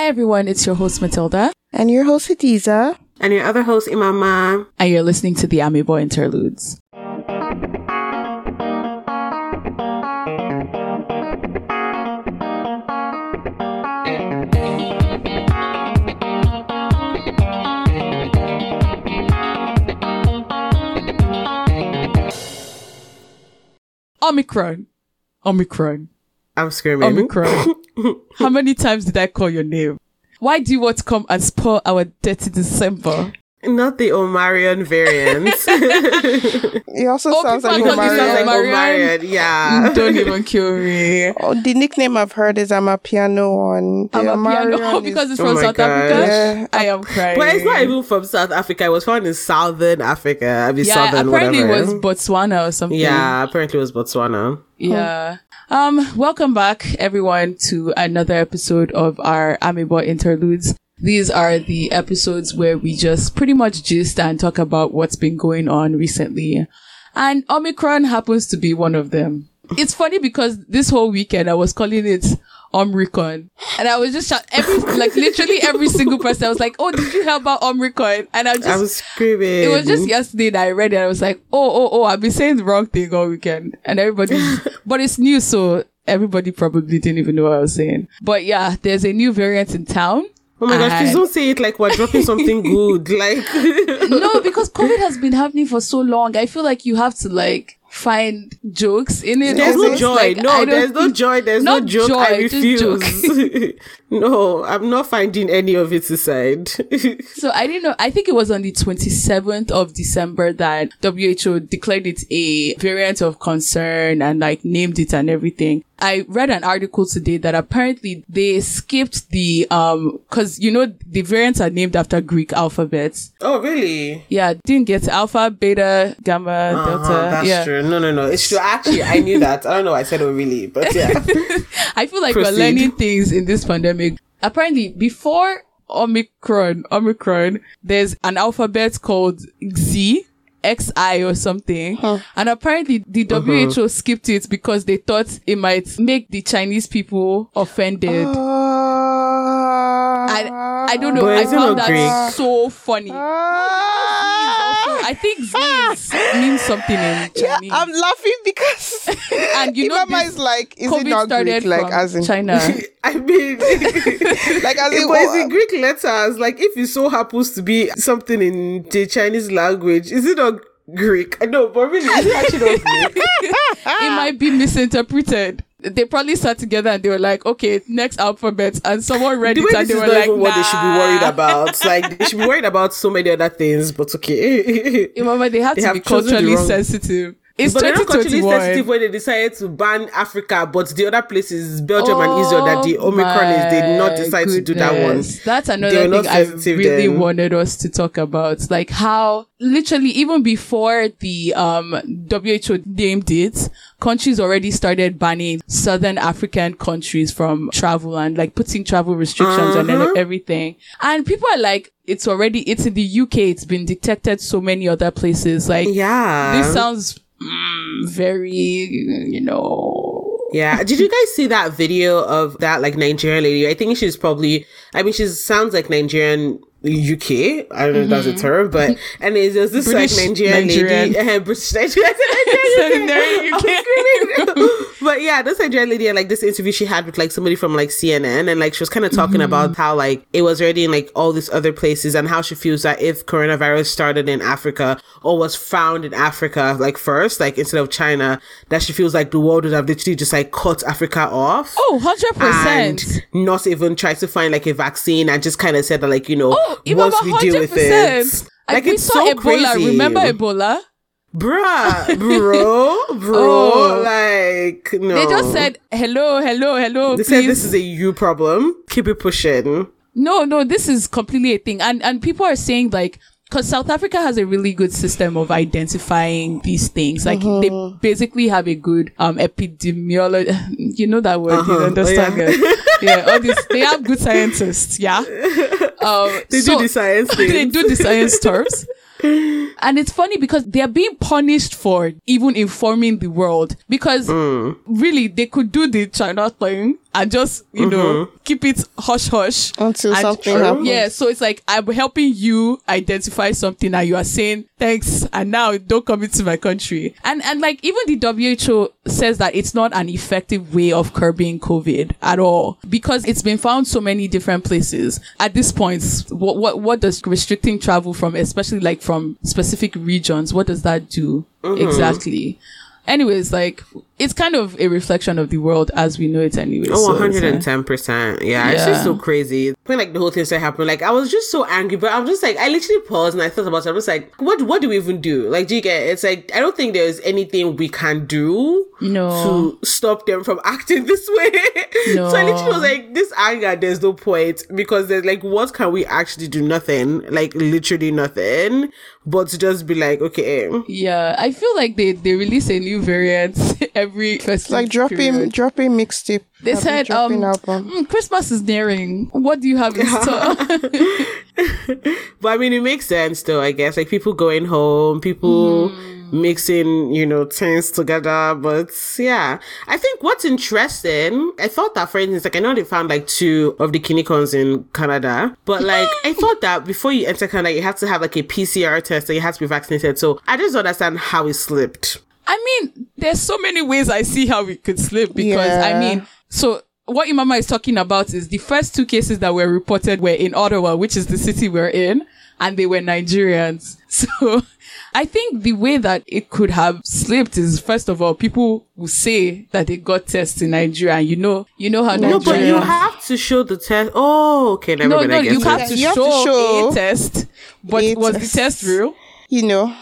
Hi everyone, it's your host Matilda, And your host, Hadiza. And your other host, Imama. and you're listening to the Amebo Interludes. Omicron. Omicron. I'm screaming. Omicron. How many times did I call your name? Why do you want to come and spoil our Detty December? Not the Omarion variant. It also Oh, sounds people like are calling Sounds like Omarion. Omarion. Yeah. Don't even kill me. Oh, the nickname I've heard is Amapiano one. The Amapiano Omarion is- because it's Oh from my South God. Africa. Yeah. I am crying. But it's not even from South Africa. It was found in Southern Africa. I mean, yeah, Southern, apparently whatever. it was Botswana or something. yeah, apparently it was Botswana. Yeah. Um, welcome back everyone to another episode of our Amebo interludes. These are the episodes where we just pretty much gist and talk about what's been going on recently. And Omicron happens to be one of them. It's funny because this whole weekend I was calling it Omicron. And I was just shout- every like literally every single person I was like, Oh, did you hear about Omicron? And I just I was screaming. it was just yesterday that I read it. I was like, oh, oh, oh, I've been saying the wrong thing all weekend. And everybody, but it's new, so everybody probably didn't even know what I was saying. But yeah, there's a new variant in town. Oh my gosh, please don't say it like we're dropping something good. Like, no, because COVID has been happening for so long. I feel like you have to like find jokes in it. there's no joy. Like, no, there's no joy. There's no joke. joy, I refuse. no, I'm not finding any of it aside. So I didn't know. I think it was on the 27th of December that WHO declared it a variant of concern and like named it and everything. I read an article today that apparently they skipped the, um, cause you know, the variants are named after Greek alphabets. oh, really? Yeah, didn't get alpha, beta, gamma, Uh-huh, delta. that's yeah. true. No, no, no. It's true. Actually, I knew that. I don't know. I said oh, really, but yeah. I feel like we're learning things in this pandemic. Apparently, before Omicron, Omicron, there's an alphabet called Z, XI or something. And apparently the Uh-huh. WHO skipped it because they thought it might make the Chinese people offended. Uh, I, I don't know. I found that Greek? so funny. Also, I think Z means something in Yeah, Chinese. I'm laughing because And you know Imama is like, is it COVID not started Greek? Like, as in, China. I mean, like, as in, but it's oh, in Greek letters. Like, if it so happens to be something in the Chinese language, is it not Greek? I know, but really, is it actually not Greek? it might be misinterpreted. They probably sat together and they were like, okay, next alphabet. And someone read The it and they were like, even what they should be worried about. Like, they should be worried about so many other things, but okay. Remember, they have They to have be chosen the culturally wrong- sensitive. It's But they're not culturally sensitive when they decided to ban Africa, but the other places, Belgium and Israel, that the Omicron is, they did not Oh decide to do that one. That's another thing I really then. wanted us to talk about. Like how literally even before the um WHO named it, countries already started banning southern African countries from travel and like putting travel restrictions on Uh-huh. and everything. And people are like, it's already it's in the UK, it's been detected so many other places. Like Yeah. this sounds mm, very you know Yeah. Did you guys see that video of that like Nigerian lady? I think she's probably I mean she sounds like Nigerian UK. I don't know if that's a term, but and there's there's this Mm-hmm. British like Nigerian, Nigerian. lady, uh, British Nigerian, Nigerian UK. But yeah, this Nigerian lady and like this interview she had with like somebody from like CNN, and like she was kind of talking Mm-hmm. about how like it was already in like all these other places, and how she feels that if coronavirus started in Africa or was found in Africa like first, like instead of China, that she feels like the world would have literally just like cut Africa off Oh, 100%. and not even try to find like a vaccine and just kind of said that like you know Oh, even once we deal with it 100%. like Like we it's saw so Ebola. crazy Remember Ebola? bruh bro bro Oh. like no They just said hello, hello, hello. they please. said this is a you problem keep it pushing no, no, this is completely a thing. And and people are saying like because South Africa has a really good system of identifying these things. Like they basically have a good um epidemiology. You know that word? You Uh-huh. understand? Oh, it? yeah, all this. They have good scientists. Yeah. Um, they so- do the science they do the science terms. And it's funny because they are being punished for even informing the world because Mm. really they could do the China thing and just, you know, mm-hmm. keep it hush hush. Until And- something happens. Yeah, so it's like I'm helping you identify something and you are saying thanks and now don't come into my country. And and like even the WHO says that it's not an effective way of curbing COVID at all because it's been found so many different places. At this point, what what what does restricting travel from especially like from specific regions, what does that do mm-hmm. exactly? Anyways, like it's kind of a reflection of the world as we know it anyway. Oh, so uh, 110%. Yeah, it's just so crazy. When like the whole thing started happening, like I was just so angry, but I'm just like, I literally paused and I thought about it. I was like, what what do we even do? Like, do you get it? It's like, I don't think there's anything we can do No. to stop them from acting this way. No. so I literally was like, this anger, there's no point because there's like, what can we actually do? Nothing. Like, literally nothing. But to just be like, okay. Yeah, I feel like they they release a new variant every festive Like dropping period. dropping mixtape. They Have you said, dropping um, album. "Mm, Christmas is nearing. What do you have in store? But I mean, it makes sense though, I guess. Like people going home, people mixing, you know, things together. But yeah, I think what's interesting, I thought that, for instance, like I know they found like two of the kinikons in Canada, but like I thought that before you enter Canada, you have to have like a PCR test and you have to be vaccinated. So I just don't understand how it slipped. I mean, there's so many ways I see how we could slip because I mean, so what Imama is talking about is the first two cases that were reported were in Ottawa, which is the city we're in, and they were Nigerians. So I think the way that it could have slipped is first of all, people will say that they got tests in Nigeria, and you know, you know how No, Nigeria. but you have to show the test. Oh, okay, never no, mind. no, you have to, You have to show show a test. But a was test. the test real? You know.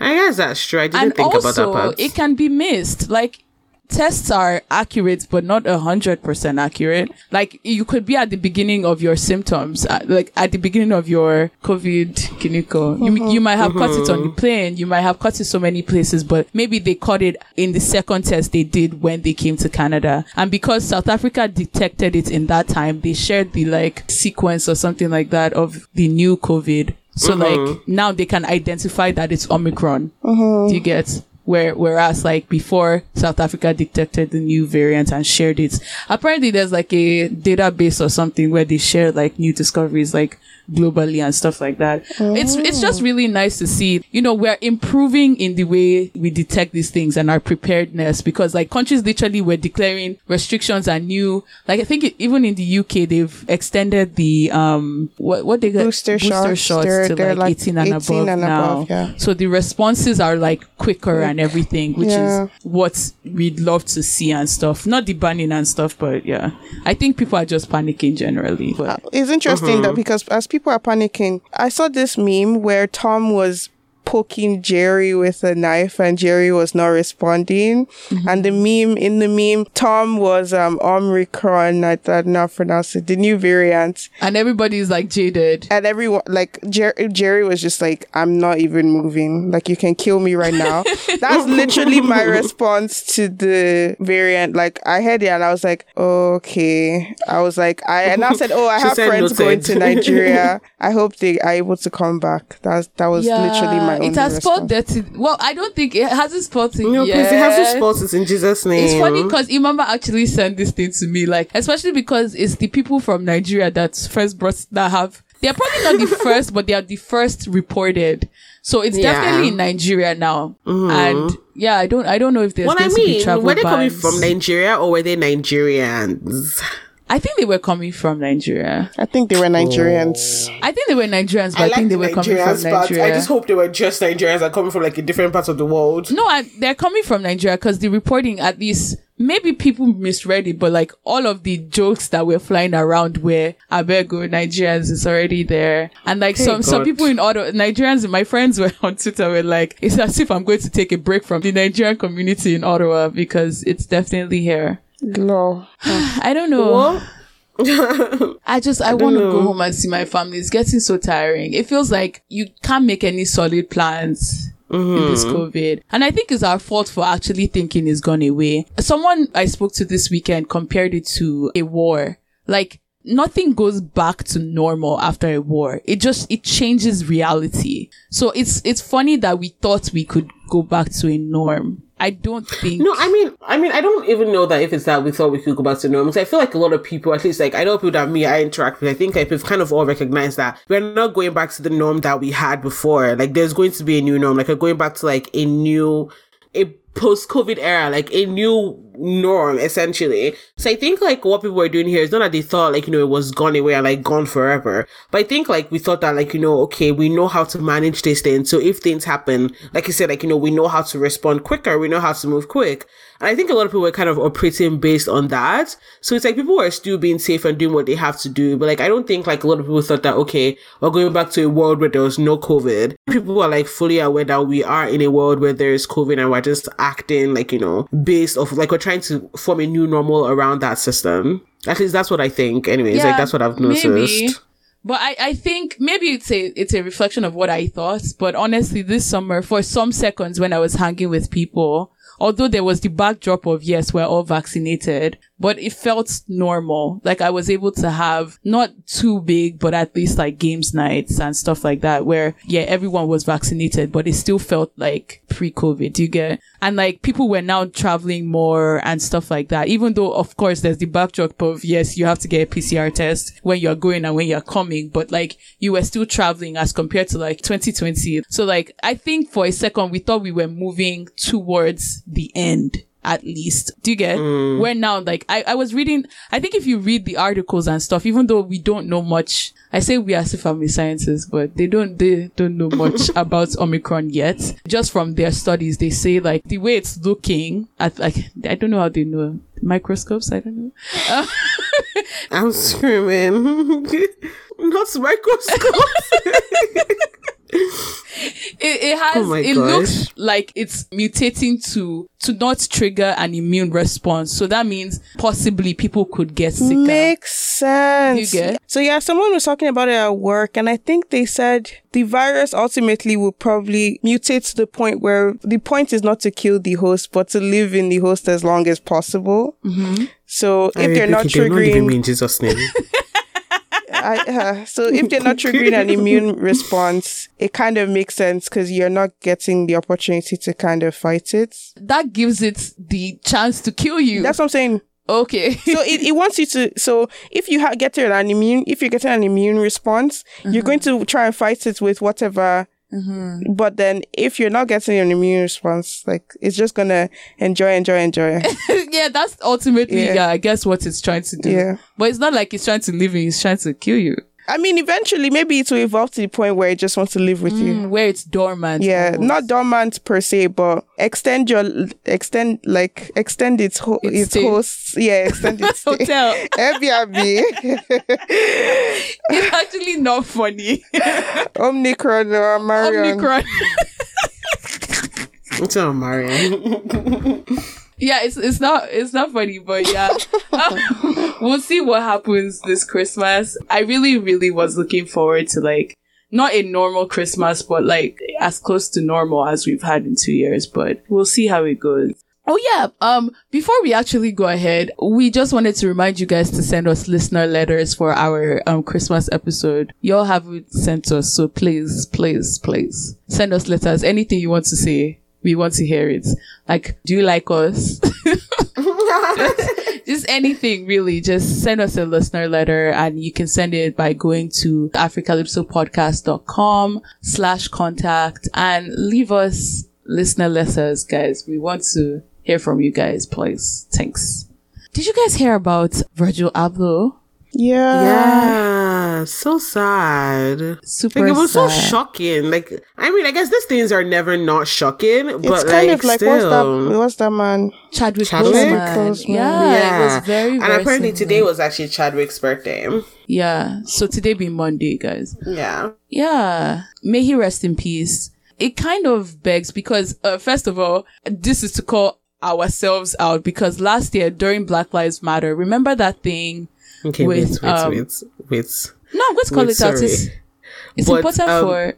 I guess that's true. I didn't and think about that also part. it can be missed. Like tests are accurate but not a hundred percent accurate. Like you could be at the beginning of your symptoms uh, like at the beginning of your covid clinical you, you might have caught it on the plane. You might have caught it so many places but maybe they caught it in the second test they did when they came to canada. And because south africa detected it in that time they shared the like sequence or something like that of the new covid so uh-huh. like now they can identify that it's omicron. Uh-huh. Do you get where whereas like before South Africa detected the new variant and shared it. Apparently there's like a database or something where they share like new discoveries like globally and stuff like that. It's it's just really nice to see. You know, we're improving in the way we detect these things and our preparedness because like countries literally were declaring restrictions and new like I think it, even in the UK they've extended the um what what they got Booster shots. shots They're- to they're like like 18 and 18 above and now. above, yeah. So the responses are like quicker and everything, which Yeah. is what we'd love to see and stuff. Not the banning and stuff, but yeah. I think people are just panicking generally. But It's interesting that because as people are panicking, I saw this meme where Tom was poking Jerry with a knife and Jerry was not responding. And the meme in the meme, Tom was um Omicron, I thought not pronounce it, the new variant. and everybody's like jaded. And everyone like Jer- Jerry was just like, I'm not even moving. Like you can kill me right now. That's literally my response to the variant. Like I heard it and I was like, okay. I was like, I and I said, oh, I have friends noted. going to Nigeria. I hope they are able to come back. That's that was literally my only it has spelled response. dirty. Well, I don't think it hasn't spelled it no, yet. please, it has to sponsor us in Jesus' name. It's funny because Imama actually sent this thing to me, like especially because it's the people from Nigeria that first brought that have. They're probably not the first, but they are the first reported. So it's Yeah. definitely in Nigeria now, mm-hmm. and yeah, I don't, I don't know if there's What going I to be mean, travel were they coming from Nigeria or were they Nigerians? I think they were coming from Nigeria. I think they were Nigerians. Oh. I think they were Nigerians, but I, think they were coming from Nigeria. I just hope they were just Nigerians and coming from like a different part of the world. No, I, they're coming from Nigeria because the reporting, at least, maybe people misread it, but like all of the jokes that were flying around were Abego, Nigerians is already there. And like some, some God. people in Ottawa, Nigerians, my friends were on Twitter were like, it's as if I'm going to take a break from the Nigerian community in Ottawa because it's definitely here. Lol. I don't know. What? I just I want to go home and see my family. It's getting so tiring. It feels like you can't make any solid plans in this COVID. And I think it's our fault for actually thinking it's gone away. Someone I spoke to this weekend compared it to a war. Like nothing goes back to normal after a war. It just it changes reality. So it's it's funny that we thought we could go back to a norm I don't think. No, I mean, I mean, I don't even know that if it's that we thought we could go back to normal. I feel like a lot of people, at least like I know people that me I interact with. I think like we've kind of all recognized that we're not going back to the norm that we had before. Like there's going to be a new norm. Like we're going back to like a new, a post COVID era, like a new norm essentially. So I think like what people were doing here is not that they thought like, you know, it was gone away and like gone forever. But I think like we thought that like, you know, okay, we know how to manage this thing. So if things happen, like you said, like, you know, we know how to respond quicker. We know how to move quick. And I think a lot of people were kind of operating based on that. So it's like people were still being safe and doing what they have to do. But like, I don't think like a lot of people thought that, okay, we're going back to a world where there was no COVID. People are like fully aware that we are in a world where there is COVID and we're just acting like, you know, based off, like we're trying to form a new normal around that system. At least that's what I think. Anyways, Yeah, like that's what I've noticed. maybe. But I, I think maybe it's a it's a reflection of what I thought. But honestly, this summer, for some seconds when I was hanging with people, although there was the backdrop of yes, we're all vaccinated, but it felt normal. Like I was able to have not too big, but at least like games nights and stuff like that where yeah, everyone was vaccinated, but it still felt like pre-COVID. Do you get? And like people were now traveling more and stuff like that. Even though of course there's the backdrop of yes, you have to get a PCR test when you're going and when you're coming, but like you were still traveling as compared to like 2020. So like I think for a second we thought we were moving towards the end at least. Do you get? Mm. Where now, like, I, I was reading, I think if you read the articles and stuff, even though we don't know much, I say we as if I'm sciences, but they don't, they don't know much about Omicron yet. Just from their studies, they say like the way it's looking at, like, I don't know how they know microscopes. I don't know. I'm screaming. Not microscope. It, it has, Oh it gosh. looks like it's mutating to, to not trigger an immune response. So that means possibly people could get sicker. Makes sense. You get? So yeah, someone was talking about it at work, and I think they said the virus ultimately will probably mutate to the point where the point is not to kill the host, but to live in the host as long as possible. Mm-hmm. So I if they're not rebuke you, they're not leaving me triggering, in Jesus' name. I, uh, so if they're not triggering an immune response, it kind of makes sense because you're not getting the opportunity to kind of fight it. That gives it the chance to kill you. That's what I'm saying. okay. so it, it wants you to so if you ha- get an immune if you're getting an immune response you're going to try and fight it with whatever Mm-hmm. but then if you're not getting an immune response like it's just gonna enjoy enjoy enjoy yeah, that's ultimately, Yeah. yeah. I guess what it's trying to do. Yeah. But it's not like it's trying to live you, it's trying to kill you. I mean eventually maybe it will evolve to the point where it just wants to live with you Mm, Where it's dormant. yeah almost. not dormant per se but extend your extend like extend its ho- Its its, stay. hosts yeah extend its stay. Hotel. Airbnb, it's actually not funny. Omnicron, or Marion. Omicron. It's not Marion. Yeah, it's it's not it's not funny, but yeah, we'll see what happens this Christmas. I really, really was looking forward to like not a normal Christmas, but like as close to normal as we've had in two years. But we'll see how it goes. Oh yeah. Um, before we actually go ahead, we just wanted to remind you guys to send us listener letters for our um Christmas episode. Y'all haven't sent us, so please, please, please send us letters. Anything you want to say, we want to hear it. Like, do you like us? just anything really just send us a listener letter and you can send it by going to africalypsopodcast.com slash contact and leave us listener letters guys we want to hear from you guys please thanks did you guys hear about virgil abloh Yeah. yeah, so sad. super Like it was so shocking. Like I mean, I guess these things are never not shocking, It's but kind like of like still. what's that? What's that man? chadwick, Chadwick Boseman. Boseman. yeah, it was very and very apparently similar. today was actually Chadwick's birthday. yeah so today being monday guys Yeah. Yeah. May he rest in peace. It kind of begs because, uh, first of all, this is to call ourselves out because last year during Black Lives Matter, remember that thing? Okay, With, wait, wait, um, wait, wait. No, I'm going to call Wait, it out. sorry. It's, it's But, important um, for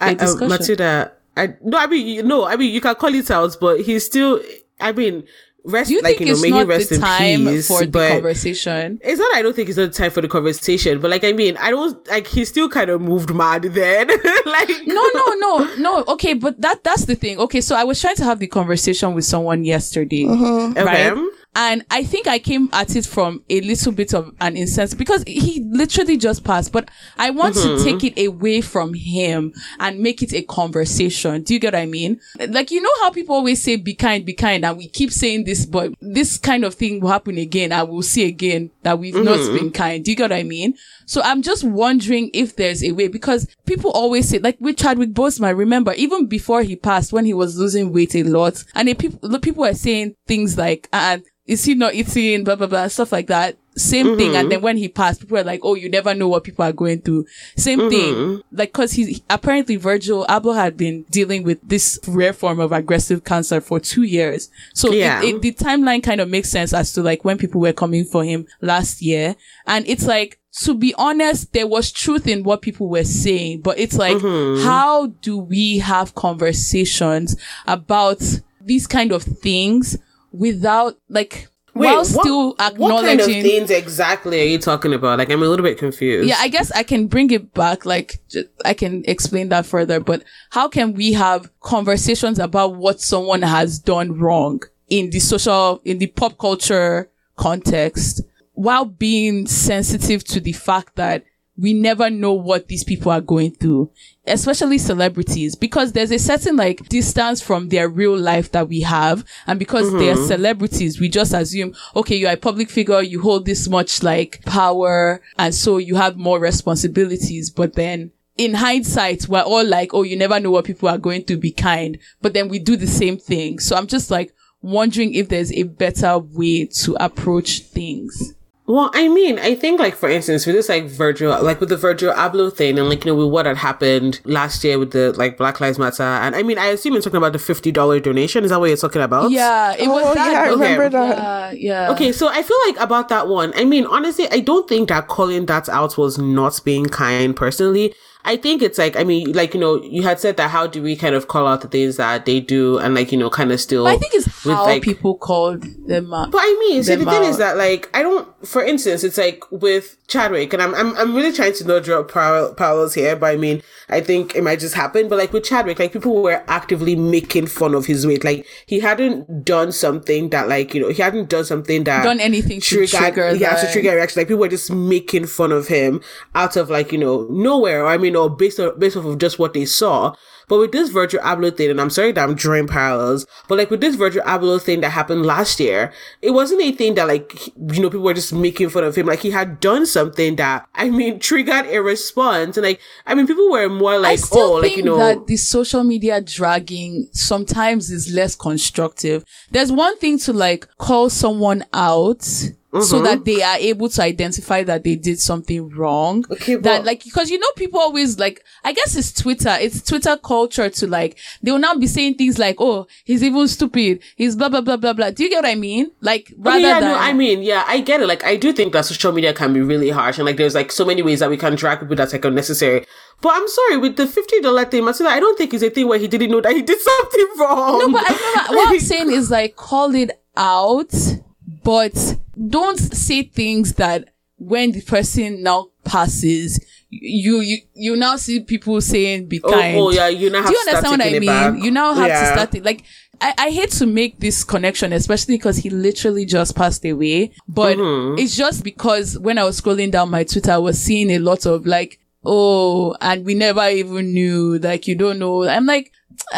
I, a discussion. uh, Matilda, I no, I mean, you, no, I mean, you can call it out, but he's still. I mean, rest, Do you like think you know, it's may he not rest the in time peace. for the conversation? it's not. I don't think it's not the time for the conversation. But like, I mean, I don't like. He still kind of moved mad then. like, No, no, no, no. Okay, but that that's the thing. Okay, so I was trying to have the conversation with someone yesterday, Okay. right? And I think I came at it from a little bit of an instance because he literally just passed. But I want to take it away from him and make it a conversation. Do you get what I mean? Like, you know how people always say, be kind, be kind. And we keep saying this, but this kind of thing will happen again. I will see again that we've not been kind. Do you get what I mean? So I'm just wondering if there's a way because people always say, like with Chadwick Boseman, remember, even before he passed, when he was losing weight a lot, and the people, people were saying things like, uh, is he not eating, blah, blah, blah, stuff like that. Same thing. And then mm-hmm. when he passed, people were like, oh, you never know what people are going through. Same mm-hmm. thing. Like, cause he, apparently Virgil Abloh had been dealing with this rare form of aggressive cancer for two years. So Yeah. it, the timeline kind of makes sense as to like when people were coming for him last year. And it's like, to be honest, there was truth in what people were saying, but it's like, mm-hmm. how do we have conversations about these kind of things without like, Wait, while what- still What kind of acknowledging things exactly are you talking about? Like, I'm a little bit confused. yeah, I guess I can bring it back. Like, I can explain that further. But how can we have conversations about what someone has done wrong in the social, in the pop culture context while being sensitive to the fact that we never know what these people are going through, especially celebrities, because there's a certain like distance from their real life that we have. And because they're mm-hmm. celebrities, we just assume, okay, you're a public figure, you hold this much like power. And so you have more responsibilities. But then in hindsight, we're all like, oh, you never know what people are going to be kind. But then we do the same thing. So I'm just like wondering if there's a better way to approach things. Well, I mean, I think like for instance, with this like Virgil, like with the Virgil Abloh thing, and like you know with what had happened last year with the like Black Lives Matter, and I mean, I assume you're talking about the fifty dollar donation. Is that what you're talking about? Yeah, it was Oh, that. yeah, I but- remember that. Yeah, yeah. Okay, so I feel like about that one, I mean, honestly, I don't think that calling that out was not being kind personally. I think it's like, I mean, like, you know, you had said that how do we kind of call out the things that they do and like, you know, kind of still. But I think it's with, how like- people called them out. But I mean, see, the thing is that, like, I don't, for instance, it's like with Chadwick, and I'm, I'm, I'm really trying to not draw parallel, parallels here, but I mean, I think it might just happen. But like with Chadwick, like people were actively making fun of his weight. Like he hadn't done something that, like, you know, he hadn't done something that Done anything to trigger yeah, to trigger a reaction. Like people were just making fun of him out of like, you know, nowhere. Or I mean, or based on, based off of just what they saw. But with this Virgil Abloh thing, and I'm sorry that I'm drawing parallels, but like with this Virgil Abloh thing that happened last year, it wasn't a thing that like, you know, people were just making fun of him. Like he had done something that, I mean, triggered a response. And like, I mean, people were more I like, still oh, think like, you know, that the social media dragging sometimes is less constructive. There's one thing to like call someone out so Mm-hmm. that they are able to identify that they did something wrong. Okay, that like because you know people always like I guess it's Twitter. It's Twitter culture to like they will now be saying things like, "Oh, he's even stupid. He's blah blah blah blah blah." Do you get what I mean? Like rather Okay, yeah, than no, I mean, yeah, I get it. Like, I do think that social media can be really harsh, and like, there's like so many ways that we can drag people that's like unnecessary. But I'm sorry, with the fifty dollar thing, Matilda, I don't think it's a thing where he didn't know that he did something wrong. No, but I remember what I'm saying is like call it out, but don't say things that when the person now passes, you you you now see people saying be Oh, kind. oh, yeah, you now have Do you to start understand what I mean? back. You now have to start it like. I, I hate to make this connection, especially because he literally just passed away. But Mm-hmm. it's just because when I was scrolling down my Twitter, I was seeing a lot of like, oh, and we never even knew, like, you don't know. I'm like,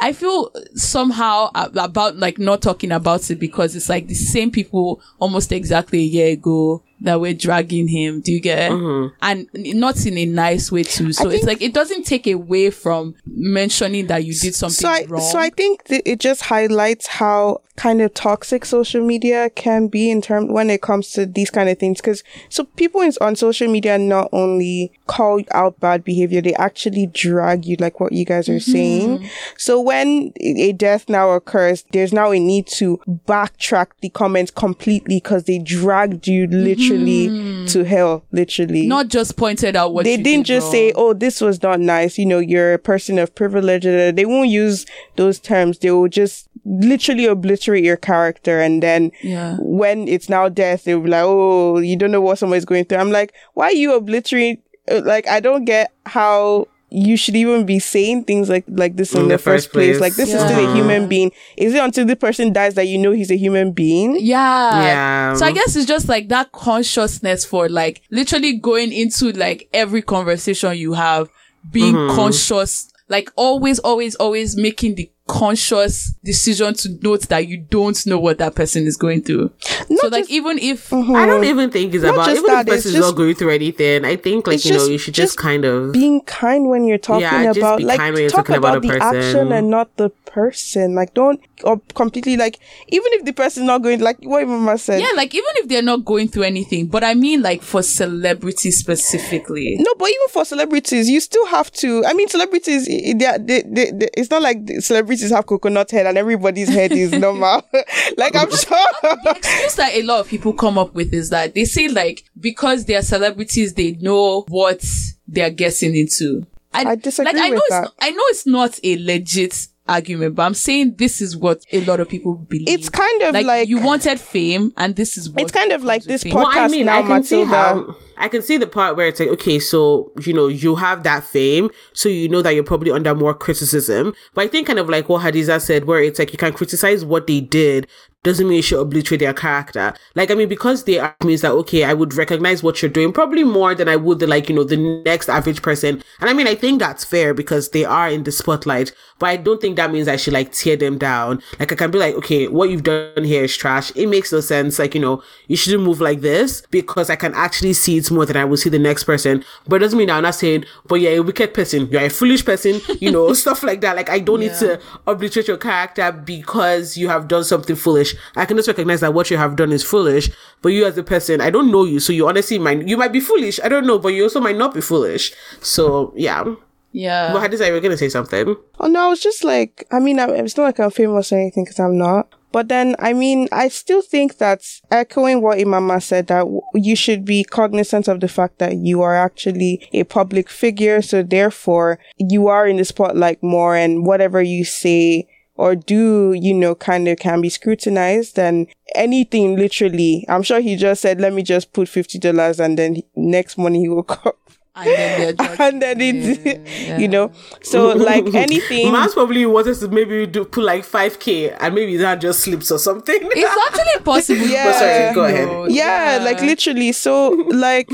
I feel somehow about like not talking about it because it's like the same people almost exactly a year ago that we're dragging him. Do you get? Mm-hmm. And not in a nice way too. So it's like it doesn't take away from mentioning that you did something so I, wrong. so I think that it just highlights how kind of toxic social media can be in term when it comes to these kind of things. Because so people in, on social media not only call out bad behavior, they actually drag you, like what you guys are saying. So when a death now occurs, there's now a need to backtrack the comments completely because they dragged you literally to hell, literally not just pointed out what they didn't did just wrong. say, "Oh, this was not nice." You know, you're a person of privilege. They won't use those terms. They will just literally obliterate your character and then Yeah. when it's now death they'll be like oh you don't know what somebody's going through i'm like why are you obliterating uh, like i don't get how you should even be saying things like like this in, the, first place. like this is still a human being is it until the person dies that you know he's a human being Yeah. Yeah. So I guess it's just like that consciousness for like literally going into like every conversation you have, being Mm-hmm. conscious, like always, always, always making the conscious decision to note that you don't know what that person is going through. so like just- even if mm-hmm. I don't even think it's Not about just even that, if the it's person's just- not going through anything. I think like It's you know you should just, just kind of being kind when you're talking Yeah, about like kind when you're talk talking about about, a the person. action and not the person like don't or completely like even if the person's not going like what mama said yeah, like even if they're not going through anything, but I mean like for celebrities specifically. no but even for celebrities you still have to i mean celebrities i- they, are- they, they, they, it's not like the celebrities have coconut head and everybody's head is normal like i'm sure the excuse that a lot of people come up with is that they say like because they are celebrities, they know what they are getting into. I disagree like, I know with it's that. not- I know it's not a legit argument, but I'm saying this is what a lot of people believe. It's kind of like- you wanted fame, and this is what It's kind of like this fame. podcast Well, I mean, now I can see matilda I can see the part where it's like, okay, so you know, you have that fame, so you know that you're probably under more criticism. But I think kind of like what Hadiza said, where it's like you can criticize what they did, doesn't mean you should obliterate their character. Like, I mean, because they are means that okay, I would recognize what you're doing probably more than I would the like, you know, the next average person. And I mean, I think that's fair because they are in the spotlight, but I don't think that means I should like tear them down. Like I can be like, okay, what you've done here is trash. It makes no sense. Like, you know, you shouldn't move like this because I can actually see it more than I will see the next person. But it doesn't mean I'm not saying, but you're a wicked person, you're a foolish person, you know, stuff like that. Like I don't need to obliterate your character because you have done something foolish. I can just recognize that what you have done is foolish, but you as a person, I don't know you, so you honestly might you might be foolish. I don't know, but you also might not be foolish. So yeah. yeah. Well, Hadiza, you were gonna say something. Oh no, I was just like, I mean, I, it's not like I'm famous or anything because I'm not. But then, I mean, I still think that echoing what Imama said, that w- you should be cognizant of the fact that you are actually a public figure. So therefore, you are in the spotlight more and whatever you say or do, you know, kind of can be scrutinized and anything literally. I'm sure he just said, let me just put $50 and then next morning he woke up. and then they're judging And then it, him. you know, so like anything. Man's probably wanted to maybe do put like five k, and maybe that just slips or something. It's actually possible. Yeah. but Sorry, go ahead. no, yeah, like literally. So like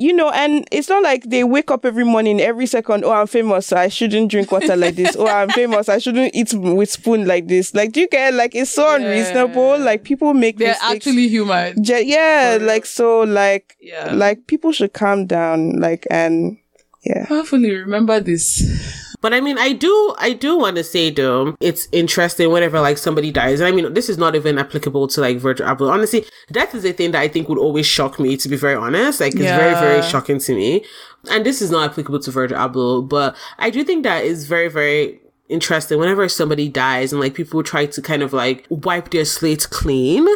you know, and it's not like they wake up every morning, every second, oh, I'm famous, so I shouldn't drink water like this. Oh, I'm famous, I shouldn't eat with spoon like this. Like, do you get like it's so unreasonable? Like people make They're mistakes. actually human. Je- yeah, like so, like Yeah. like people should calm down, like and yeah. Hopefully, remember this. But I mean, I do, I do want to say though, it's interesting whenever like somebody dies. And I mean, this is not even applicable to like Virgil Abloh. Honestly, death is a thing that I think would always shock me, to be very honest. Like, it's very, very shocking to me. And this is not applicable to Virgil Abloh, but I do think that is very, very interesting whenever somebody dies and like people try to kind of like wipe their slate clean.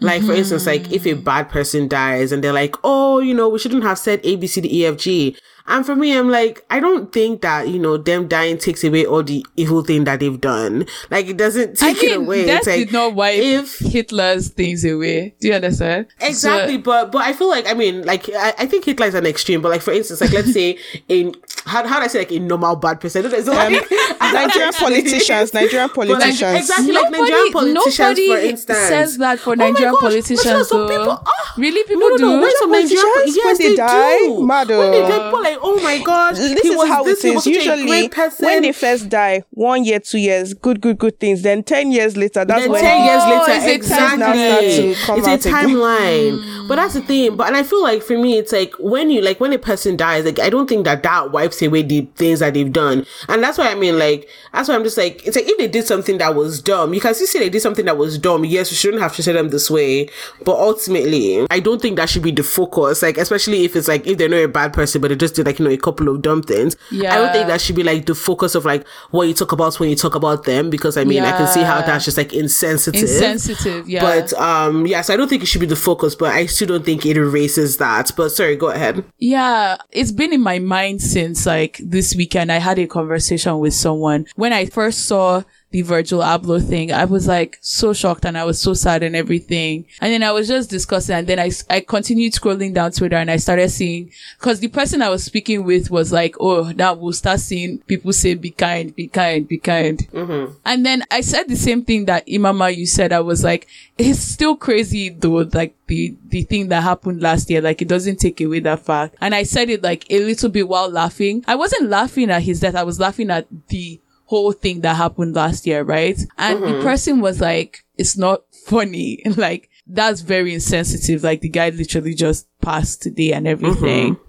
Like for instance, like if a mm-hmm. bad person dies and they're like, oh, you know, we shouldn't have said A, B, C, D, E, F, G. And for me, I'm like, I don't think that, you know, them dying takes away all the evil thing that they've done. Like it doesn't I take it away. death It's like, did not wipe if Hitler's things away. Do you understand? Exactly, So- but but I feel like I mean like I, I think Hitler is an extreme, but like for instance, like let's say in how how do I say like a normal bad person? It's like, Nigerian politicians, Nigerian But, like, politicians. exactly like Nigerian politicians, nobody for instance. says that for Oh Nigerian gosh, politicians. you some people- ah, really, people no, no, do. no. When some Nigerian, politicians, yes, when they they die, do. mad When they oh. die, people are like, oh my gosh, this he is was how this, it he is. was such a Usually, when they first die, one year, two years, good, good, good things. Then ten years later, that's then when 10 years Oh, later, it's a exactly. now start to come it's out a again. timeline. Mm. But that's the thing. But and I feel like for me, it's like when you like when a person dies, like I don't think that that wipes away the things that they've done, and that's why I mean, like that's why I'm just like it's like if they did something that was dumb, you can still say they did something that was dumb. Yes, we shouldn't have treated them this way, but ultimately, I don't think that should be the focus. Like especially if it's like if they're not a bad person, but they just did like you know a couple of dumb things. yeah I don't think that should be like the focus of like what you talk about when you talk about them, because I mean I can see how that's just like insensitive. Insensitive, yeah. But um, yes, I don't think it should be the focus, but I still don't think it erases that. But sorry, go ahead. Yeah, it's been in my mind since like this weekend. I had a conversation with someone when I first saw the Virgil Abloh thing, I was like so shocked and I was so sad and everything. And then I was just discussing and then I, I continued scrolling down Twitter and I started seeing, cause the person I was speaking with was like, oh, now we'll start seeing people say, be kind, be kind, be kind. Mm-hmm. And then I said the same thing that Imama you said. I was like, it's still crazy though, like the, the thing that happened last year. Like it doesn't take away that fact. And I said it like a little bit while laughing. I wasn't laughing at his death. I was laughing at the whole thing that happened last year, right? And the mm-hmm. person was like, it's not funny. like that's very insensitive. Like the guy literally just passed today and everything. Mm-hmm.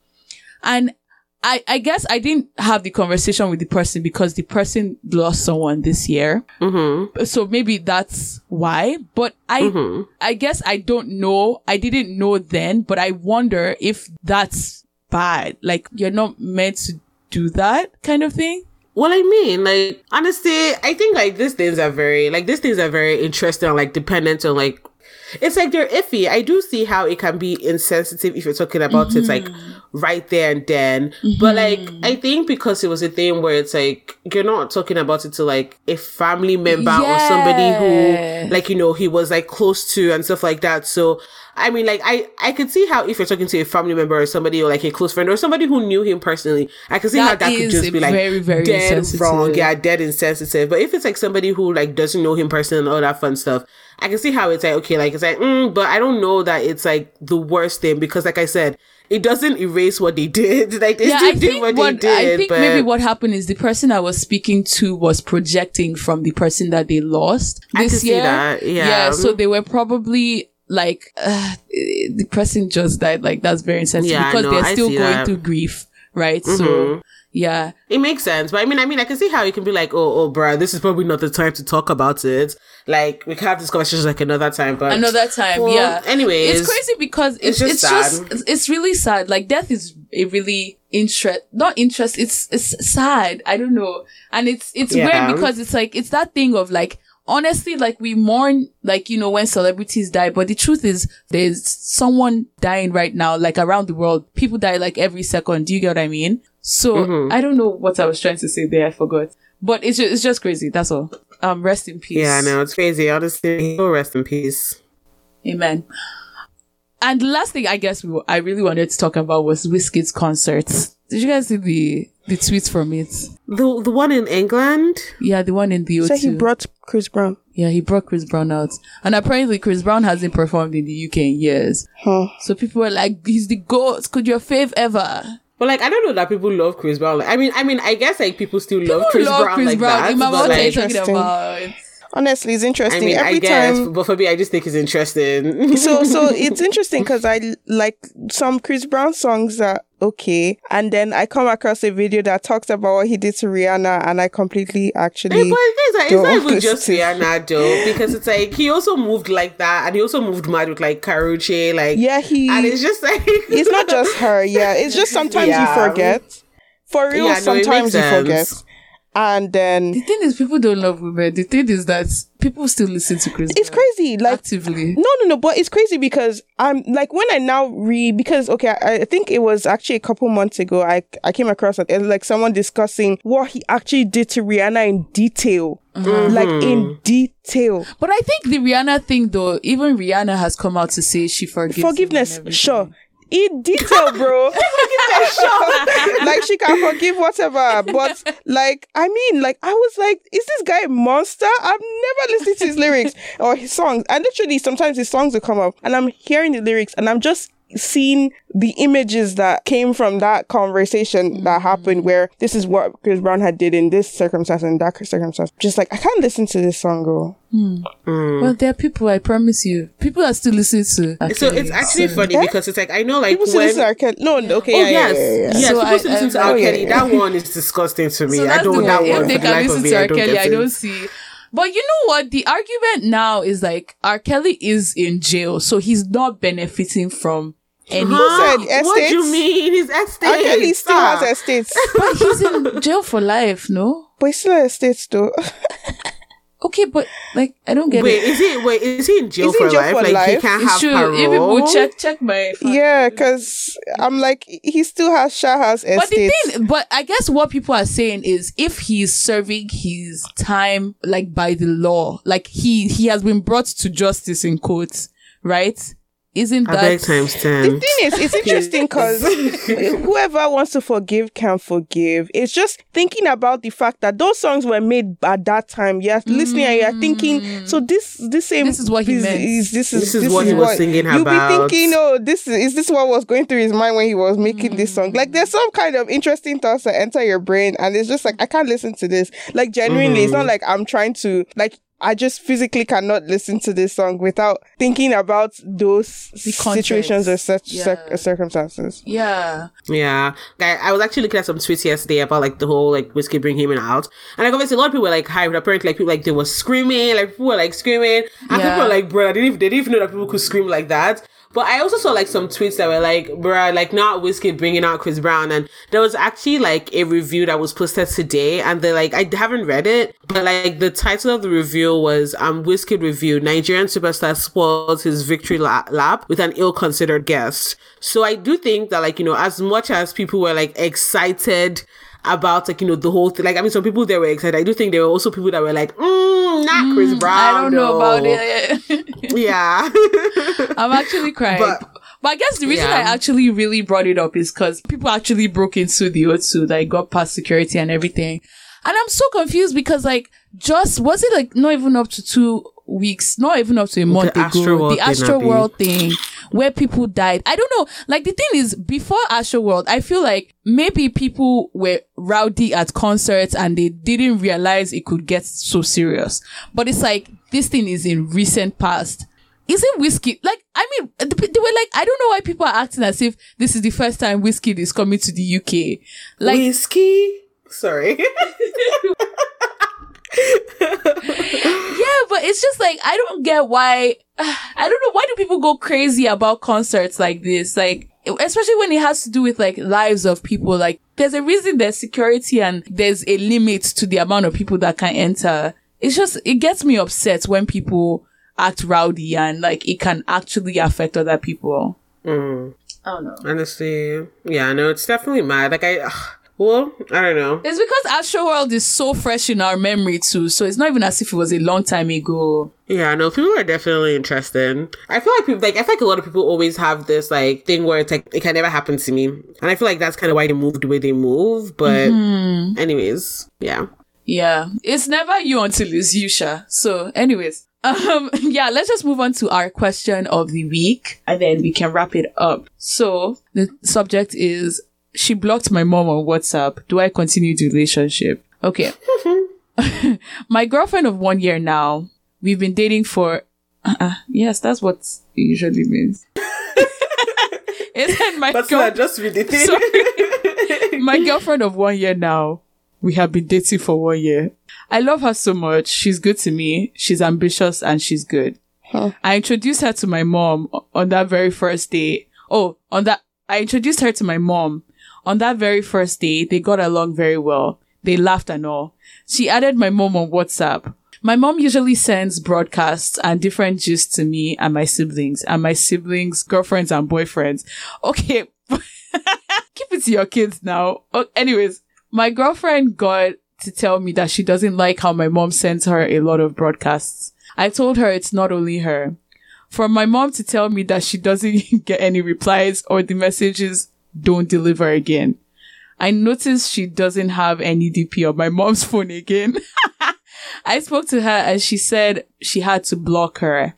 And I, I guess I didn't have the conversation with the person because the person lost someone this year. Mm-hmm. So maybe that's why. But I, I guess I don't know. I didn't know then, but I wonder if that's bad. Like you're not meant to do that kind of thing. Well, I mean, like honestly, I think like these things are very like these things are very interesting, like dependent on like it's like they're iffy. I do see how it can be insensitive if you're talking about it like mm-hmm. Right there and then. But like I think because it was a thing where it's like you're not talking about it to like a family member or somebody who like you know he was like close to and stuff like that. So I mean like I I could see how if you're talking to a family member or somebody or like a close friend or somebody who knew him personally, I could see how That that could just be like very, very dead insensitive. wrong. Yeah, dead insensitive. But if it's like somebody who like doesn't know him personally and all that fun stuff, I can see how it's like okay, like it's like, mm, but I don't know that it's like the worst thing because, like I said, it doesn't erase what they did. Like they yeah, still I did what, what they did. I think but maybe what happened is the person I was speaking to was projecting from the person that they lost this year. that, yeah. yeah. So they were probably like uh, the person just died. Like that's very insensitive Yeah, because know, they're still going that. through grief, right? Mm-hmm. So yeah, it makes sense. But I mean, I mean, I can see how you can be like, oh, oh, bruh, this is probably not the time to talk about it. Like we can have this conversation like another time. But another time. Well, yeah. anyways, it's crazy because it's, it's it's just just, it's, really sad. Like death is a really interest, not interest. It's it's sad. I don't know, and it's it's Yeah. weird because it's like it's that thing of like honestly, like we mourn like you know when celebrities die, but the truth is there's someone dying right now, like around the world. People die like every second. Do you get what I mean? So Mm-hmm. I don't know what I was trying to say there. I forgot. But it's just, it's just crazy. That's all. Um, rest in peace. Yeah, no, it's crazy. Honestly, oh, rest in peace. Amen. And the last thing I guess we, I really wanted to talk about was Wizkid's concerts. Did you guys see the the tweets from it? The the one in England. Yeah, the one in the O2. So he brought Chris Brown. yeah, he brought Chris Brown out, and apparently Chris Brown hasn't performed in the UK in years. Huh. So people were like, "He's the goat. Could your fave ever?" But like, I don't know that people love Chris Brown. Like, I mean, I mean, I guess like people still love People Chris love Brown Chris like Brown. that. Imam, but, what are you like, talking Interesting. about? Honestly, it's interesting I mean, Every I guess, time. but for me, I just think it's interesting. so so it's interesting because i like some Chris Brown songs are okay, and then I come across a video that talks about what he did to Rihanna, and I completely actually. but it's, like, it's not even just. Rihanna though, because it's like he also moved like that, and he also moved mad with like Karrueche, like yeah, he. and it's just like it's not just her. Yeah, it's just sometimes Yeah. you forget. For real, Yeah, no, sometimes you forget. And then The thing is, people don't love women. The thing is that people still listen to Chris. it's Brown crazy. Like actively. No, no, no. But it's crazy because I'm like when I now read because okay, I, I think it was actually a couple months ago. I I came across it, like someone discussing what he actually did to Rihanna in detail, mm-hmm. like in mm-hmm. detail. But I think the Rihanna thing, though, even Rihanna has come out to say she forgives. him Forgiveness, sure. In detail, bro. like she can forgive whatever, but like I mean, like I was like, is this guy a monster? I've never listened to his lyrics or his songs, and literally sometimes his songs will come up, and I'm hearing the lyrics, and I'm just seeing the images that came from that conversation that mm-hmm. happened where this is what Chris Brown had did in this circumstance and that circumstance. Just like I can't listen to this song go. Well, there are people, I promise you. People are still listening to. so it's actually so- funny eh? because it's like I know like People still when listen to R. Kelly. No, okay, Oh yeah, yeah, yes, yeah, yeah, yeah. yes. So people I- still listen to I- R. oh, Kelly. yeah. That one is disgusting to me. So I don't. the That one If for they the can listen to I R. don't Kelly, I don't see. But you know what? The argument now is like R. Kelly is in jail, so he's not benefiting from any. Huh? said What do you estates? mean? His estate. R. Kelly still Ah. has estates. But he's in jail for life, no? But it's still estates though. Okay, but like I don't get Wait, it. is he wait, is he in jail Is he for in jail life? for like he can't You have should parole. if people check check my Yeah, because I'm like, he still has Shah House But the thing, but I guess what people are saying is if he's serving his time like by the law, like he he has been brought to justice in court, right? Isn't I that beg times The thing is, it's interesting because whoever wants to forgive can forgive. It's just thinking about the fact that those songs were made at that time. You're listening and you're thinking, so this this same This is what he is, meant. is- this is This is what he was singing You'll about. be thinking, oh, this is, is this what was going through his mind when he was making this song? Like, there's some kind of interesting thoughts that enter your brain, and it's just like I can't listen to this. Like, genuinely, it's Mm-hmm. not like I'm trying to like. I just physically cannot listen to this song without thinking about those situations or such Yeah. cir- circumstances. yeah. Yeah, I, I was actually looking at some tweets yesterday about like the whole like Wizkid bring him in out, and like obviously a lot of people were like hyped. Apparently, like people like they were screaming, like people were like screaming, and Yeah. people were like, "Bro, they didn't, they didn't even know that people could scream like that." But I also saw like some tweets that were like, "Bro, like not Wizkid bringing out Chris Brown," and there was actually like a review that was posted today, and they're like I haven't read it, but like the title of the review was um Wizkid review Nigerian superstar spoils his victory lap with an ill-considered guest. So I do think that like you know as much as people were like excited about like you know the whole thing, like I mean some people they were excited. I do think there were also people that were like, mm, not Chris Brown. I don't know about it. Yeah. I'm actually crying. But- But, I guess the reason Yeah. I actually really brought it up is because people actually broke into the O2, like got past security and everything. And I'm so confused because like just was it like not even up to two weeks, not even up to a month ago, Astroworld the thing, Astro Abi. World thing where people died. I don't know. Like the thing is, before Astro World, I feel like maybe people were rowdy at concerts and they didn't realize it could get so serious. But it's like this thing is in recent past. Isn't Wizkid like? I mean, they they were like, I don't know why people are acting as if this is the first time Wizkid is coming to the UK. Like, Wizkid. Sorry. Yeah, but it's just like I don't get why. I don't know why do people go crazy about concerts like this, like especially when it has to do with like lives of people. Like there's a reason there's security and there's a limit to the amount of people that can enter. It's just it gets me upset when people act rowdy and like it can actually affect other people. Mm, I don't know. honestly, yeah, no, it's definitely mad. Like I, ugh, well, I don't know. It's because Astro World is so fresh in our memory too, so it's not even as if it was a long time ago. Yeah, no, people are definitely interested. I feel like people, like I feel like a lot of people always have this like thing where it's like it can never happen to me, and I feel like that's kind of why they move the way they move. But anyways, yeah. Yeah, it's never you until it's you, Sha. So, anyways, um, yeah, let's just move on to our question of the week, and then we can wrap it up. So, the subject is: She blocked my mom on WhatsApp. Do I continue the relationship? Okay. my girlfriend of one year now. We've been dating for. Uh, yes, that's what it usually means. Isn't my girl- just really the. My girlfriend of one year now. We have been dating for one year. I love her so much. She's good to me. She's ambitious and she's good. I introduced her to my mom on that very first day. Oh, on that, I introduced her to my mom. On that very first day, they got along very well. They laughed and all. She added my mom on WhatsApp. My mom usually sends broadcasts and different gist to me and my siblings and my siblings, girlfriends and boyfriends. Okay. Keep it to your kids now. Oh, anyways, my girlfriend got to tell me that she doesn't like how my mom sends her a lot of broadcasts. I told her it's not only her. For my mom to tell me that she doesn't get any replies or the messages don't deliver again. I noticed she doesn't have any DP on my mom's phone again. I spoke to her and she said she had to block her.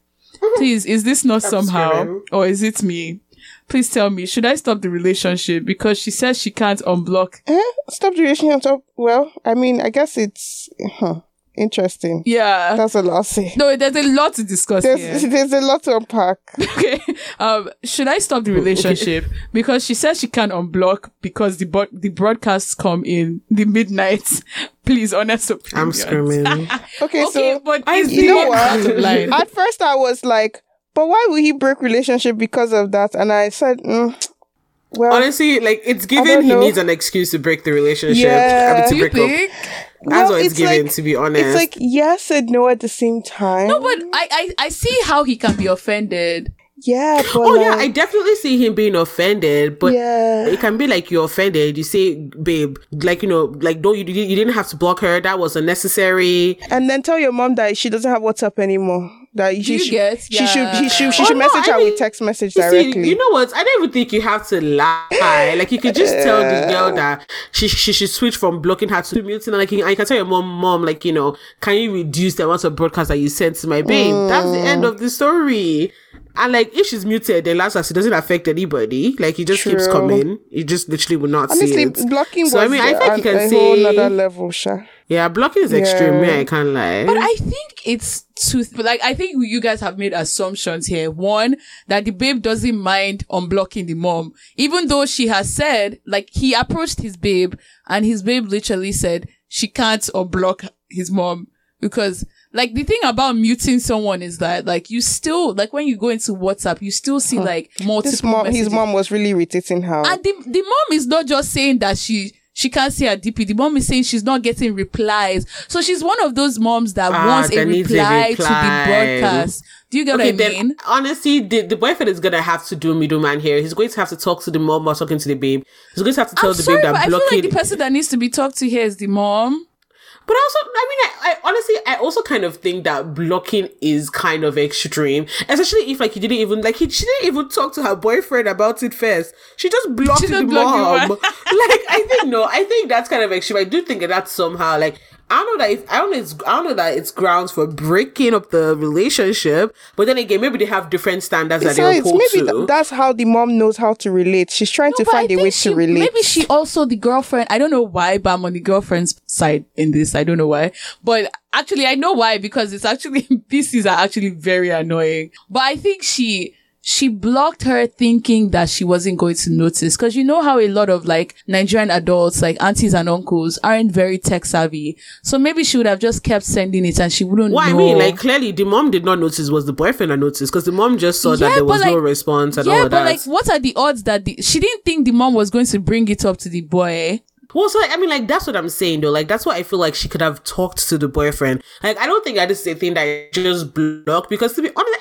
Please, is this not somehow screaming. or is it me? Please tell me, should I stop the relationship because she says she can't unblock? Eh? Stop the relationship. Well, I mean, I guess it's huh, interesting. Yeah. That's a lot to say. No, there's a lot to discuss There's, here. there's a lot to unpack. okay. Um, should I stop the relationship because she says she can't unblock because the bo- the broadcasts come in the midnight. Please, honest opinion. I'm screaming. Okay, Okay, so but I- you know what? out of line? at first I was like, but why would he break relationship because of that? And I said, mm, well, Honestly, like it's given he know. needs an excuse to break the relationship. Yeah. I mean, to Do you break up. Think? That's Well, what it's, it's given, like- to be honest. It's like yes and no at the same time. No, but I, I, I see how he can be offended. yeah, oh, but oh yeah, I definitely see him being offended, but yeah. it can be like you're offended. You say, babe, like you know, like don't you? You didn't have to block her. That was unnecessary. And then tell your mom that she doesn't have WhatsApp anymore. That she you should, get? she should, she should, she Oh, should no, message I her mean, with text message You see, directly. you know what? I don't even think you have to lie. Like you could just tell the girl that she she should switch from blocking her to muting. And like you, and can tell your mom, mom, like you know, can you reduce the amount of broadcast that you send to my babe? Mm. That's the end of the story. And like if she's muted, then last it doesn't affect anybody. Like he just keeps coming. You just literally will not Honestly, see it. blocking So, I mean, I think a, you can a say- whole other level, sure. Yeah, blocking is extreme. Yeah. Yeah, I can't lie. But I think it's two, but like, I think you guys have made assumptions here. One, that the babe doesn't mind unblocking the mom, even though she has said, like, he approached his babe and his babe literally said she can't unblock his mom because like the thing about muting someone is that like you still like when you go into WhatsApp, you still see like multiple This mom, his mom was really irritating her. And the, the mom is not just saying that she she can't see her DP. The mom is saying she's not getting replies. So she's one of those moms that Ah, wants a needs a reply, to reply. the broadcast. Do you get Okay, what I then mean? honestly, the, the boyfriend is gonna have to do middleman here. He's going to have to talk to the mom while talking to the babe. He's going to have to tell I'm the sorry, babe but that I feel blocking. like the person that needs to be talked to here is the mom. But also, I mean, I, I honestly, I also kind of think that blocking is kind of extreme, especially if like he didn't even like he she didn't even talk to her boyfriend about it first. She just blocked She the just blocked the mom. mom. like I think no, I think that's kind of extreme. I do think that that's somehow like. I don't know that if I don't know it's I don't know that it's grounds for breaking up the relationship, but then again, maybe they have different standards that they Besides, uphold maybe to. th- that's how the mom knows how to relate. She's trying to find a way she- to relate. Maybe she also the girlfriend. I don't know why, but I'm on the girlfriend's side in this. I don't know why, but actually I know why because it's actually BCs are actually very annoying. But I think she she blocked her thinking that she wasn't going to notice because you know how a lot of like Nigerian adults, like aunties and uncles, aren't very tech savvy. So maybe she would have just kept sending it and she wouldn't What know. I mean, like clearly the mom did not notice was the boyfriend that noticed because the mom just saw that there was but, no response and all yeah, of but that. like, what are the odds that the, she didn't think the mom was going to bring it up to the boy? well, so I mean, like that's what I'm saying though. Like that's why I feel like she could have talked to the boyfriend. Like I don't think that is a thing that I just block because to be honest,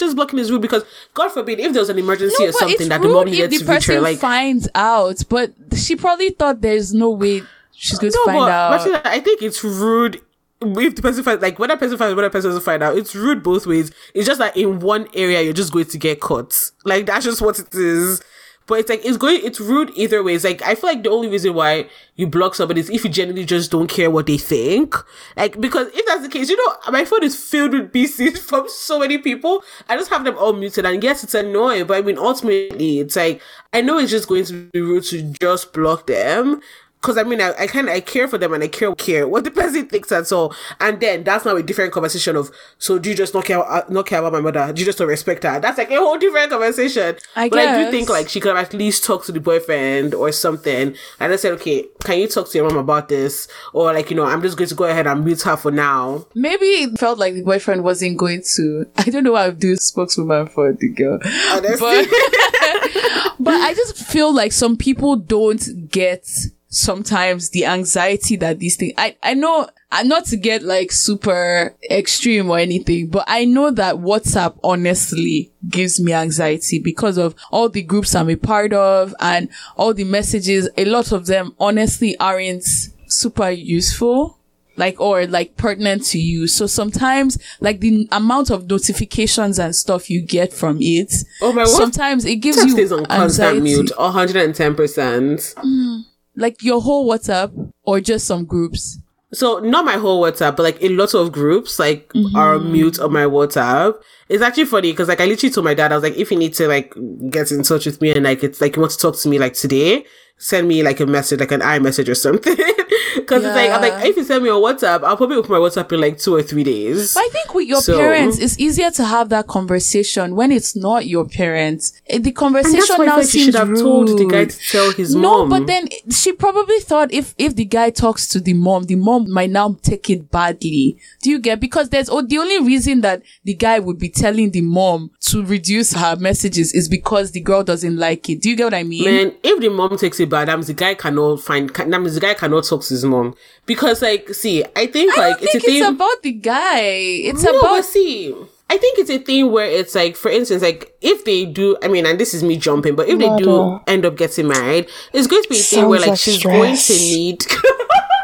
I do think just blocking is rude because God forbid if there was an emergency or something that the mom needed to reach her. Like finds out, but she probably thought there's no way she's going to no, find but out. Martina, I think it's rude. If the person finds, like, when a person finds, when a person doesn't find out, it's rude both ways. It's just that in one area, you're just going to get caught. Like, that's just what it is. But it's like, it's going, it's rude either way. It's like, I feel like the only reason why you block somebody is if you genuinely just don't care what they think. Like, because if that's the case, you know, my phone is filled with BCs from so many people. I just have them all muted. And yes, it's annoying, but I mean, ultimately, it's like, I know it's just going to be rude to just block them. Cause I mean, I, I kind of I care for them and I care care what the person thinks and so. And then that's now a different conversation of so do you just not care uh, not care about my mother? Do you just don't respect her? That's like a whole different conversation. I but I do think like she could have at least talked to the boyfriend or something and I said, okay, can you talk to your mom about this? Or like you know, I'm just going to go ahead and mute her for now. Maybe it felt like the boyfriend wasn't going to. I don't know why I do spokeswoman for the girl. Honestly. But, but I just feel like some people don't get sometimes the anxiety that these things, I, I know, not to get like super extreme or anything, but I know that WhatsApp honestly gives me anxiety because of all the groups I'm a part of and all the messages. A lot of them honestly aren't super useful like or like pertinent to you. So sometimes like the amount of notifications and stuff you get from it, Oh my, what? sometimes it gives you stays on constant anxiety. mute, 110 percent. Mm. Like your whole WhatsApp or just some groups. So not my whole WhatsApp, but like a lot of groups like are mm-hmm. mute on my WhatsApp. It's actually funny because like I literally told my dad I was like, if you need to like get in touch with me and like it's like you want to talk to me like today, send me like a message, like an iMessage or something. Because it's like I'm like if you send me on WhatsApp, I'll probably open my WhatsApp in like two or three days. But I think with your So- parents, it's easier to have that conversation when it's not your parents. Eh, The conversation now seems should have rude. told the guy to tell his no, mom. but then she probably thought if if the guy talks to the mom, the mom might now take it badly. Do you get? Because there's oh, the only reason that the guy would be telling the mom to reduce her messages is because the girl doesn't like it. Do you get what I mean? Man, if the mom takes it bad, that means the guy cannot find. That means the guy cannot talk to his mom because like see I think I like don't think it's a thing about the guy. It's no, about see, I think it's a thing where it's like, for instance, like if they do, I mean, and this is me jumping, but if they do end up getting married, it's going to be a thing where like like she's going to need.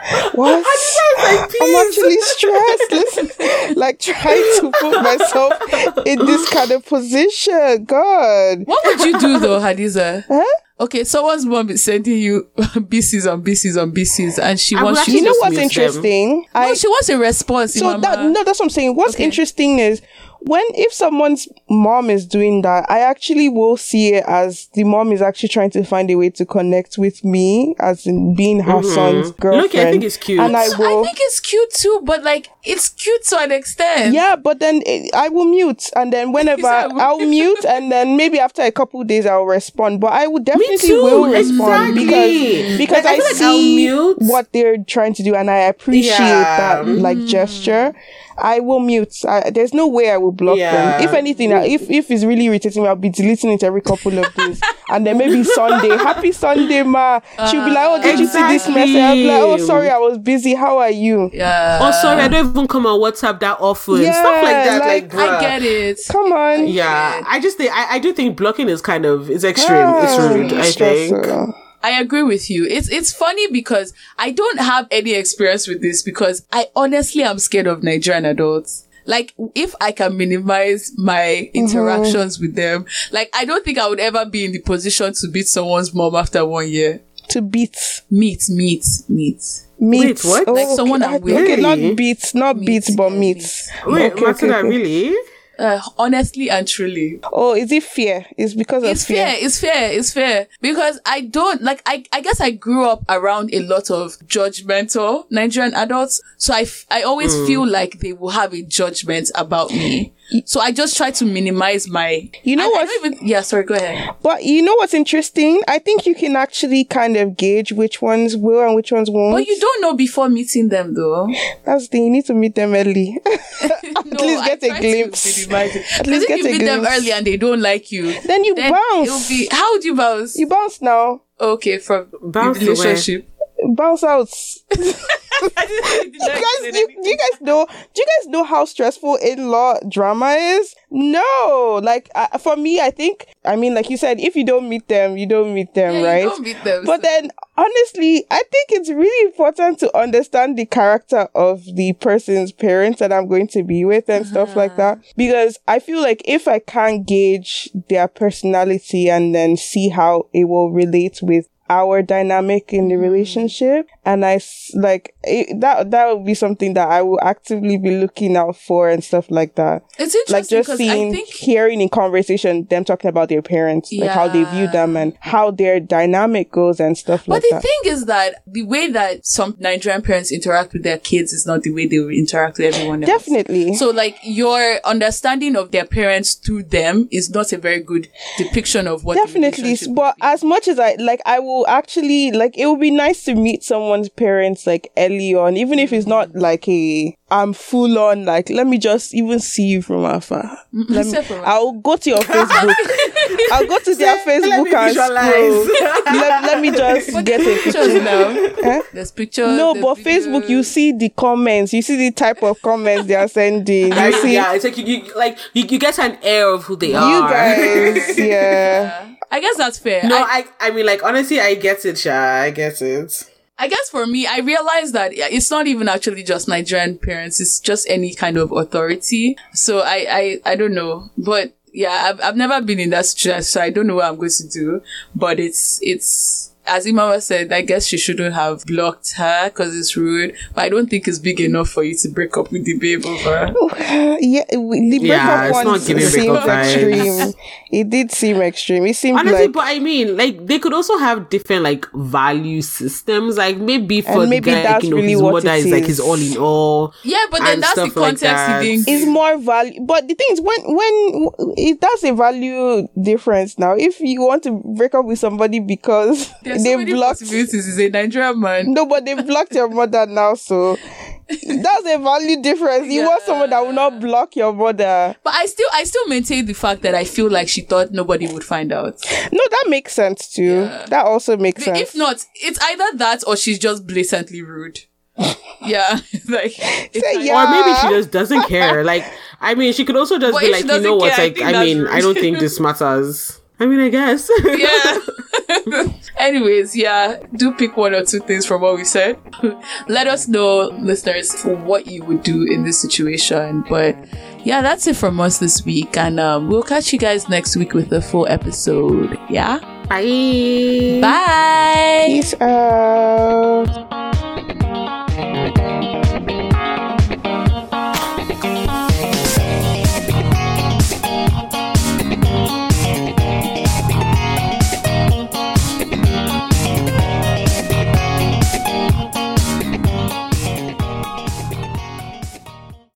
What? Like, I'm actually stressed. Listen, like trying to put myself in this kind of position. God. what would you do though, Hadiza? Huh? Okay, someone's mom is sending you BCs on BCs on BCs, and she I wants actually you. You know what's mute them. interesting? No, she wants a response. so Mama. that no, that's what I'm saying. What's Okay. interesting is when if someone's mom is doing that, I actually will see it as the mom is actually trying to find a way to connect with me, as in being her mm-hmm. son's girlfriend. Look, I think it's cute. and I I think it's cute too, but like it's cute to an extent. yeah, but then it, I will mute, and then whenever I will. Mute, and then maybe after a couple of days I'll respond. But I would definitely will respond exactly. because because Like, I I, feel like see mute. what they're trying to do, and I appreciate Yeah. that like mm-hmm. gesture. I will mute. I, there's no way I will block Yeah. them. If anything, uh, if if it's really irritating me, I'll be deleting it every couple of days, and then maybe Sunday, happy Sunday, ma. She'll be like, oh, did you see this message? I'll be like, oh, sorry, I was busy. How are you? Yeah. Oh, sorry, I don't even come on WhatsApp that often. Yeah, Stuff like that. Like, like, I get it. Come on. Yeah, I just think I, I do think blocking is kind of it's extreme. Ah, it's rude. I think. stressful. I agree with you. It's it's funny because I don't have any experience with this because I honestly am scared of Nigerian adults. Like if I can minimize my mm-hmm. interactions with them, like I don't think I would ever be in the position to beat someone's mom after one year. To beat. Meet, meet, meet. Meat. what? Oh, like someone okay. I'm with. Okay, not Really? beats, not beats, but meats. Wait, Okay, okay, Matilda, okay. really? Uh, honestly and truly. Oh, is it fear? It's because of It's fair. It's fair. It's fair because I don't like. I I guess I grew up around a lot of judgmental Nigerian adults, so I f- I always Mm. feel like they will have a judgment about me. So I just try to minimize my. You know I- I what? don't even- yeah. Sorry. Go ahead. But you know what's interesting? I think you can actually kind of gauge which ones will and which ones won't. But you don't know before meeting them, though. That's the thing. You need to meet them early. At least get a glimpse. At least if get you a meet them early and they don't like you, then you then bounce. it'll be. How would you bounce? you bounce now. okay, from Bounce the away. Bounce out. you guys, you, do you guys know? Do you guys know how stressful in-law drama is? No, like uh, for me, I think. I mean, like you said, if you don't meet them, you don't meet them, Yeah, you right? don't meet them, But so- then, honestly, I think it's really important to understand the character of the person's parents that I'm going to be with and stuff like Uh-huh. that. Because I feel like if I can't gauge their personality and then see how it will relate with our dynamic in the mm. relationship and i like it, that that would be something that i will actively be looking out for and stuff like that It's interesting like just seeing I think hearing in conversation them talking about their parents like how they view them and how their dynamic goes and stuff like that. But the thing is that the way that some Nigerian parents interact with their kids is not the way they will interact with everyone else. definitely So, like, your understanding of their parents through them is not a very good depiction of what. definitely but as much as i like i will actually like it would be nice to meet someone's parents like early on even if it's not like a i'm full on like let me just even see you from afar. Let me, i'll go to your facebook i'll go to their facebook me and visualize. scroll let, let me just But get a picture now. Eh? There's pictures. no there's but facebook you see the comments you see the type of comments they are sending you Like, see yeah, it's like you, you like you, you get an air of who they you are. You guys yeah I guess that's fair. No, I, I I mean like honestly I get it, Sha. I get it. I guess for me, I realized that it's not even actually just Nigerian parents. It's just any kind of authority. So I, I, I don't know, but yeah, I've, I've never been in that situation, so I don't know what I'm going to do. But it's, it's, as Imama said, I guess she shouldn't have blocked her because it's rude. But I don't think it's big enough for you to break up with the babe over. Oh, yeah, we- the Yeah, breakup it's one not giving seemed breakup vibes. extreme. It did seem extreme. It seemed Honestly, like but I mean, like they could also have different like value systems. Like maybe for And maybe the guy, that's like, you know, really his what mother it is like is. his all in all. Yeah, but then that's the stuff like context that. he didn't it's give. more value. But the thing is, when when it, that's a value difference now. If you want to break up with somebody because There's they so many blocked possibilities. He's a Nigerian man. no, but they blocked your mother now, so That's a value difference. You want someone that will not block your mother. But I still, I still maintain the fact that I feel like she thought nobody would find out. No, that makes sense too. That also makes sense. If not, it's either that or she's just blatantly rude. yeah, like it's Say like- yeah. Or maybe she just doesn't care. Like, I mean, she could also just But be like, you know doesn't what? care, I Like, think I, mean. I don't think this matters. I mean, I guess. yeah. Anyways, yeah, do pick one or two things from what we said. Let us know, listeners, what you would do in this situation. But yeah, that's it from us this week, and um, we'll catch you guys next week with a full episode. Yeah, Bye. bye. Peace out.